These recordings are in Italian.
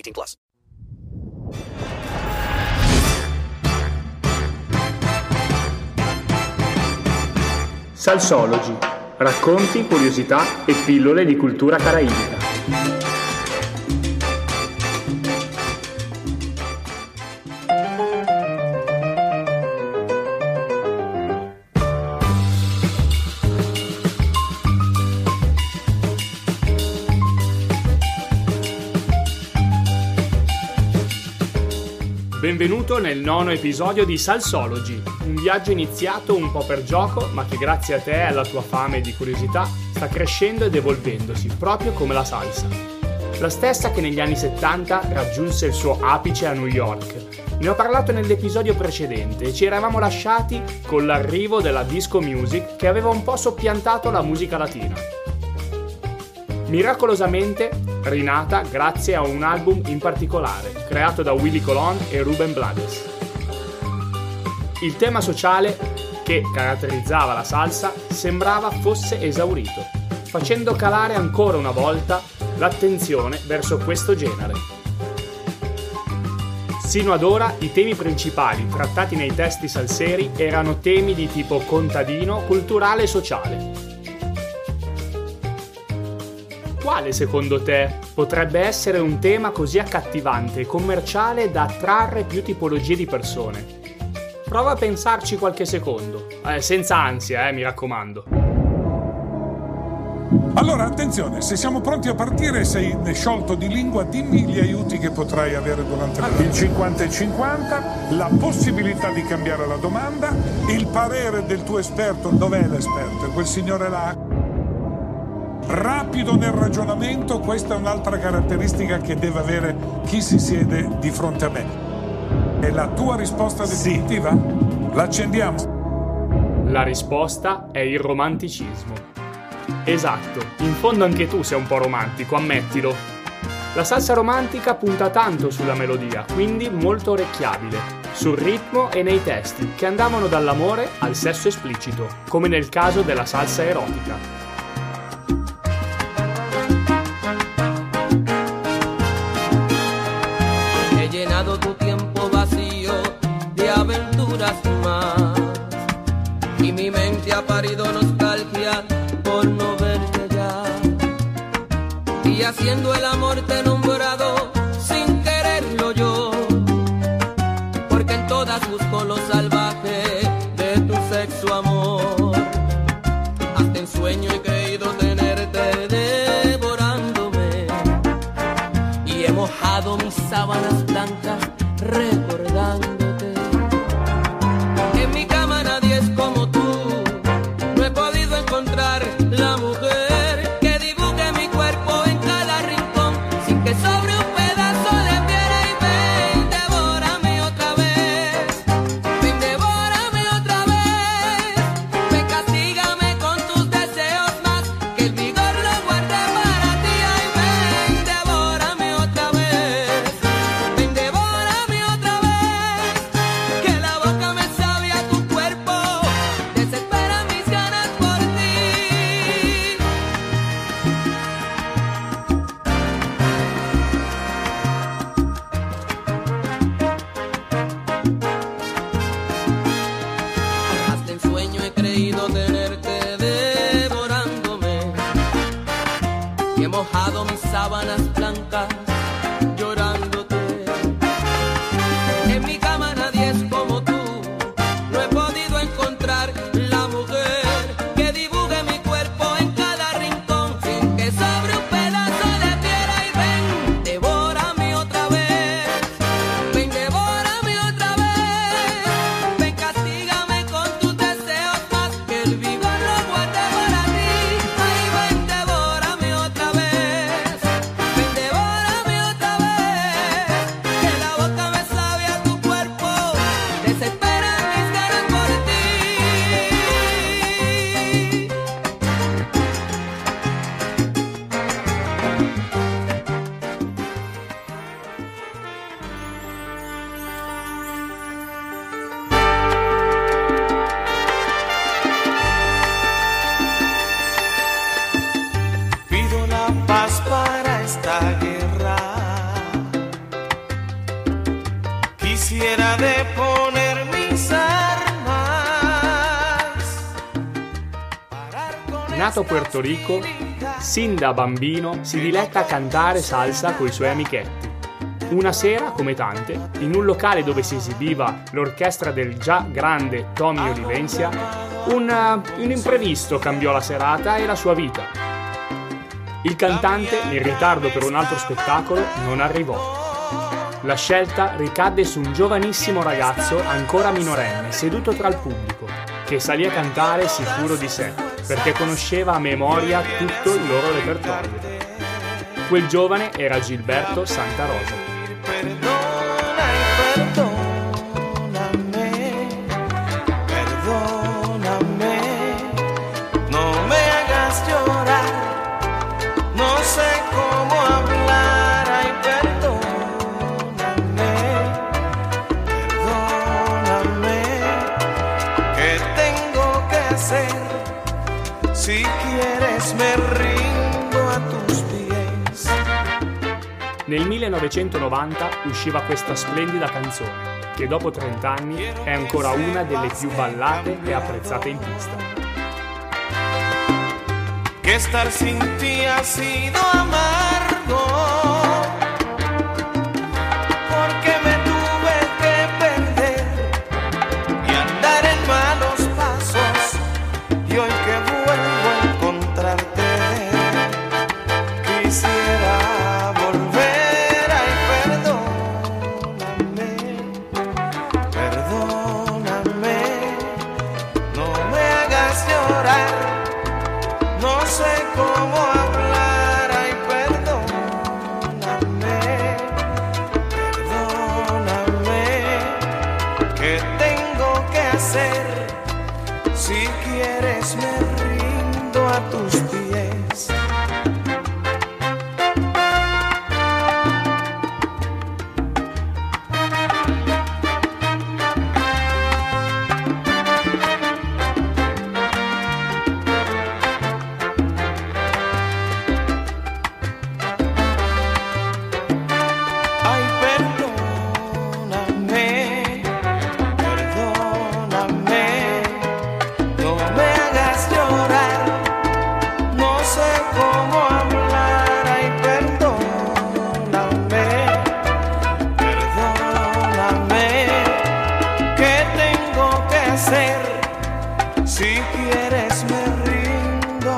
18 plus. Salsology. Racconti, curiosità e pillole di cultura caraibica. Benvenuto nel nono episodio di Salsology, un viaggio iniziato un po' per gioco, ma che grazie a te e alla tua fame di curiosità sta crescendo ed evolvendosi, proprio come la salsa. La stessa che negli anni 70 raggiunse il suo apice a New York. Ne ho parlato nell'episodio precedente e ci eravamo lasciati con l'arrivo della disco music che aveva un po' soppiantato la musica latina. Miracolosamente rinata grazie a un album in particolare, creato da Willy Colon e Ruben Blades. Il tema sociale che caratterizzava la salsa sembrava fosse esaurito, facendo calare ancora una volta l'attenzione verso questo genere. Sino ad ora i temi principali trattati nei testi salseri erano temi di tipo contadino, culturale e sociale quale secondo te potrebbe essere un tema così accattivante e commerciale da attrarre più tipologie di persone? Prova a pensarci qualche secondo, eh, senza ansia, eh, mi raccomando. Allora, attenzione, se siamo pronti a partire, sei sciolto di lingua, dimmi gli aiuti che potrai avere durante la... Il 50 e 50, la possibilità di cambiare la domanda, il parere del tuo esperto, dov'è l'esperto? Quel signore là? Rapido nel ragionamento, questa è un'altra caratteristica che deve avere chi si siede di fronte a me. È la tua risposta definitiva? Sì. L'accendiamo? La risposta è il romanticismo. Esatto, in fondo anche tu sei un po' romantico, ammettilo. La salsa romantica punta tanto sulla melodia, quindi molto orecchiabile, sul ritmo e nei testi, che andavano dall'amore al sesso esplicito, come nel caso della salsa erotica. llenado tu tiempo vacío de aventuras más. Y mi mente ha parido nostalgia por no verte ya. Y haciendo Nato a Puerto Rico, sin da bambino si diletta a cantare salsa coi suoi amichetti. Una sera, come tante, in un locale dove si esibiva l'orchestra del già grande Tommy Olivencia, un, uh, un imprevisto cambiò la serata e la sua vita. Il cantante, in ritardo per un altro spettacolo, non arrivò. La scelta ricadde su un giovanissimo ragazzo ancora minorenne, seduto tra il pubblico, che salì a cantare sicuro di sé, perché conosceva a memoria tutto il loro repertorio. Quel giovane era Gilberto Santa Rosa. Me rindo a tus pies. Nel 1990 usciva questa splendida canzone, che dopo 30 anni è ancora una delle più ballate e apprezzate in pista. que estar sin ti ha sido amargo. Quieres me rindo.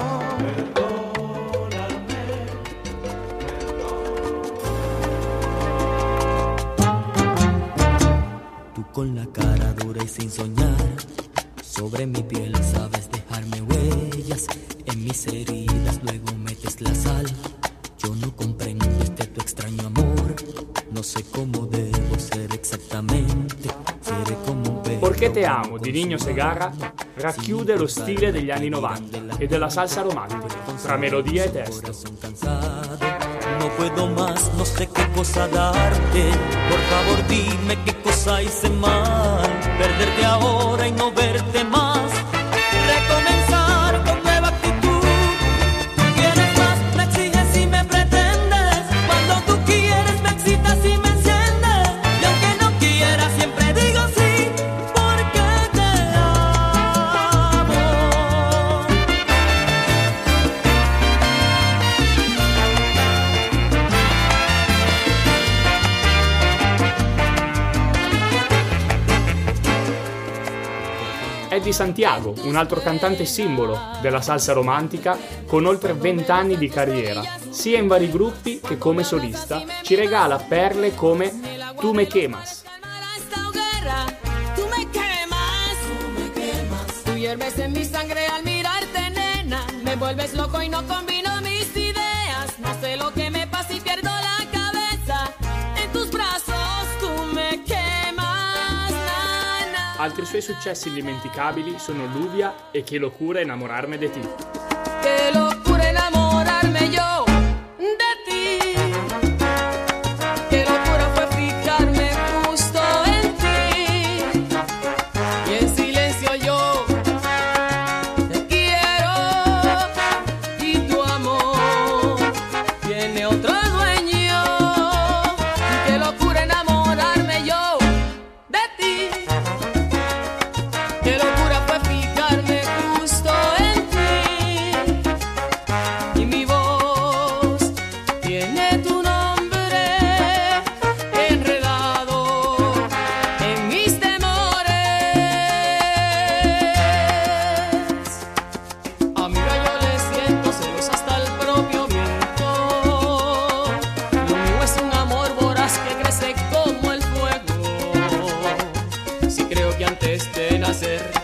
Tú con la cara dura y sin soñar, sobre mi piel sabes dejarme huellas, en mis heridas luego metes la sal. Yo no comprendo este tu extraño amor, no sé cómo debo ser exactamente, seré como un perro Perché te amo di Nino Segarra racchiude lo stile degli anni 90 e della salsa romantica, tra melodia e testo. No puedo más, no sé qué cosa darte. Por favor, dime qué cosa hice mal. Santiago, un altro cantante simbolo della salsa romantica, con oltre 20 anni di carriera, sia in vari gruppi che come solista, ci regala perle come Tu me quemas, vuelves loco y no combino mis ideas. No sé lo que me Altri suoi successi indimenticabili sono Luvia e Che locura enamorarme de ti. Qué antes de nacer.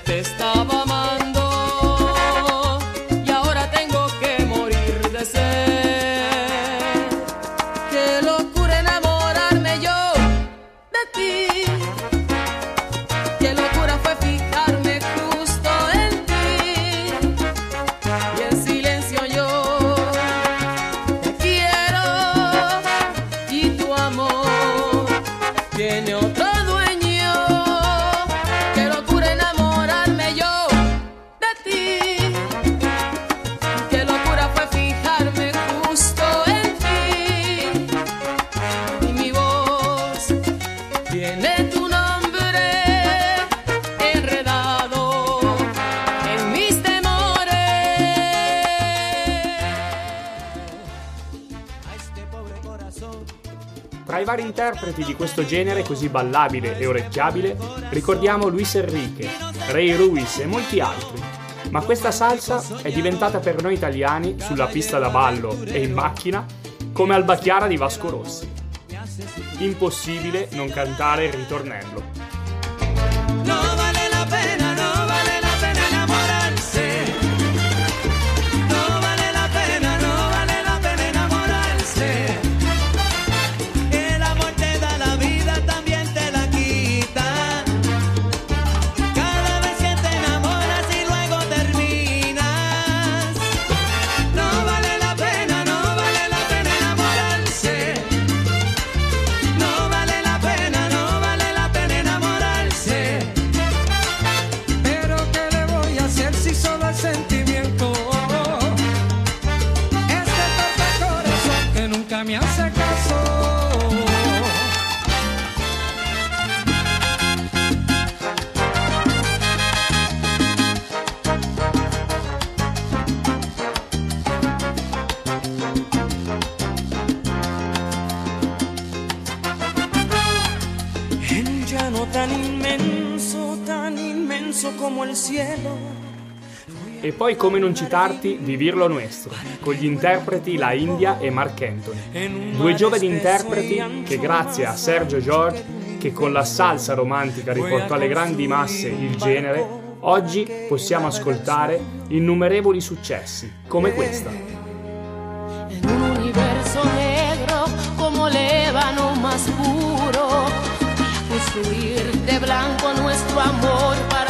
Vari interpreti di questo genere così ballabile e orecchiabile ricordiamo Luis Enrique, Ray Ruiz e molti altri. Ma questa salsa è diventata per noi italiani, sulla pista da ballo e in macchina, come Alba Chiara di Vasco Rossi. Impossibile non cantare il ritornello. E poi come non citarti Vivirlo Nuestro, con gli interpreti La India e Mark Anthony. Due giovani interpreti che grazie a Sergio George, che con la salsa romantica riportò alle grandi masse il genere, oggi possiamo ascoltare innumerevoli successi, come questa. En un universo negro como ébano más puro, voy de blanco nuestro amor para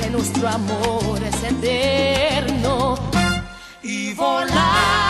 que nuestro amor es eterno. Y volar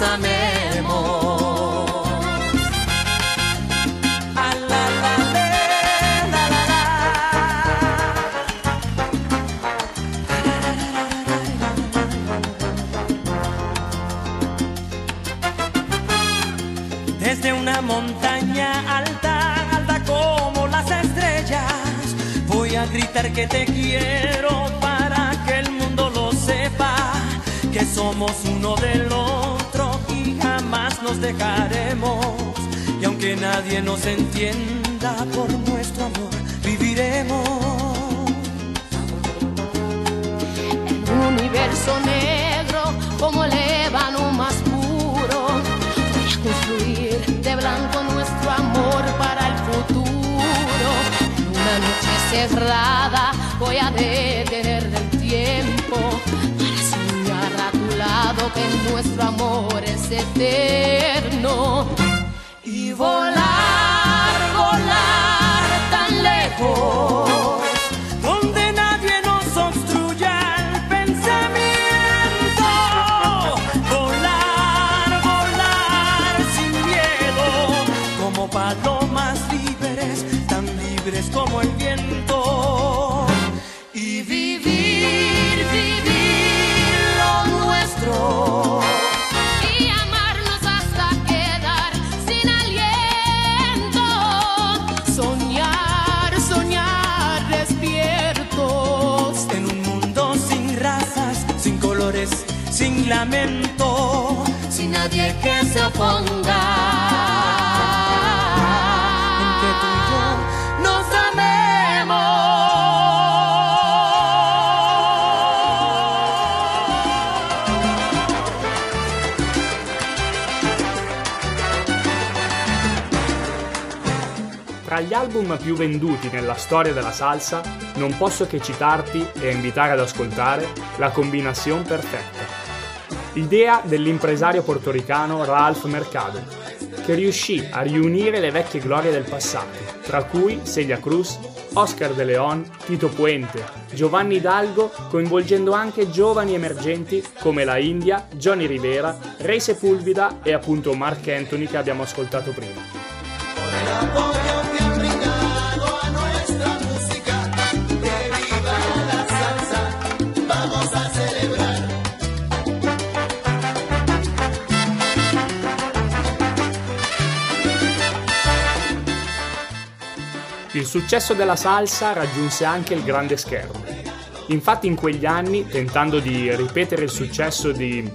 nos. A la la. Desde una montaña alta, alta como las estrellas, voy a gritar que te quiero para que el mundo lo sepa, que somos uno y jamás dejaremos. Y aunque nadie nos entienda por nuestro amor, viviremos. Un universo negro como el ébano más puro. Voy a construir de blanco nuestro amor para el futuro. En una noche cerrada voy a detener el tiempo que nuestro amor es eterno. Y volar, volar tan lejos. donde nadie nos obstruya el pensamiento. Volar, volar sin miedo, como palomas libres, tan libres como lamento. sin nadie que se oponga. En que tú y yo Nos amemos. Tra gli album più venduti nella storia della salsa, non posso che citarti e invitare ad ascoltare La Combinación Perfetta. Idea dell'impresario portoricano Ralph Mercado, che riuscì a riunire le vecchie glorie del passato, tra cui Celia Cruz, Oscar de Leon, Tito Puente, Giovanni Hidalgo, coinvolgendo anche giovani emergenti come la India, Johnny Rivera, Ray Sepulveda e appunto Mark Anthony che abbiamo ascoltato prima. Il successo della salsa raggiunse anche il grande schermo. Infatti in quegli anni, tentando di ripetere il successo di,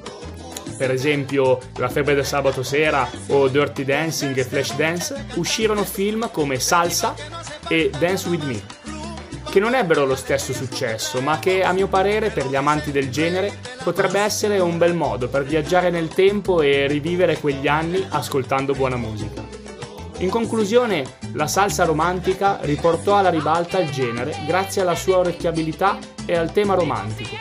per esempio, La febbre del sabato sera o Dirty Dancing e Flash Dance, uscirono film come Salsa e Dance With Me, che non ebbero lo stesso successo, ma che a mio parere per gli amanti del genere potrebbe essere un bel modo per viaggiare nel tempo e rivivere quegli anni ascoltando buona musica. In conclusione, la salsa romantica riportò alla ribalta il genere grazie alla sua orecchiabilità e al tema romantico.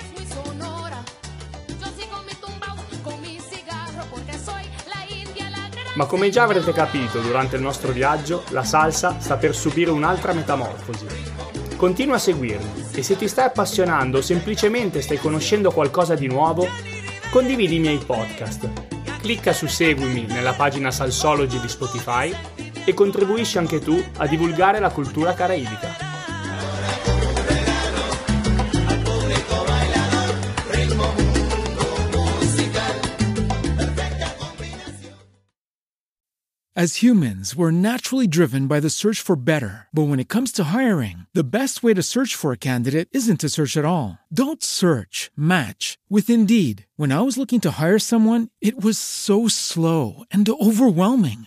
Ma come già avrete capito durante il nostro viaggio, la salsa sta per subire un'altra metamorfosi. Continua a seguirmi e se ti stai appassionando o semplicemente stai conoscendo qualcosa di nuovo, condividi i miei podcast. Clicca su Seguimi nella pagina Salsology di Spotify e contribuisci anche tu a divulgare la cultura caraibica. As humans, we're naturally driven by the search for better. But when it comes to hiring, the best way to search for a candidate isn't to search at all. Don't search, match with Indeed. When I was looking to hire someone, it was so slow and overwhelming.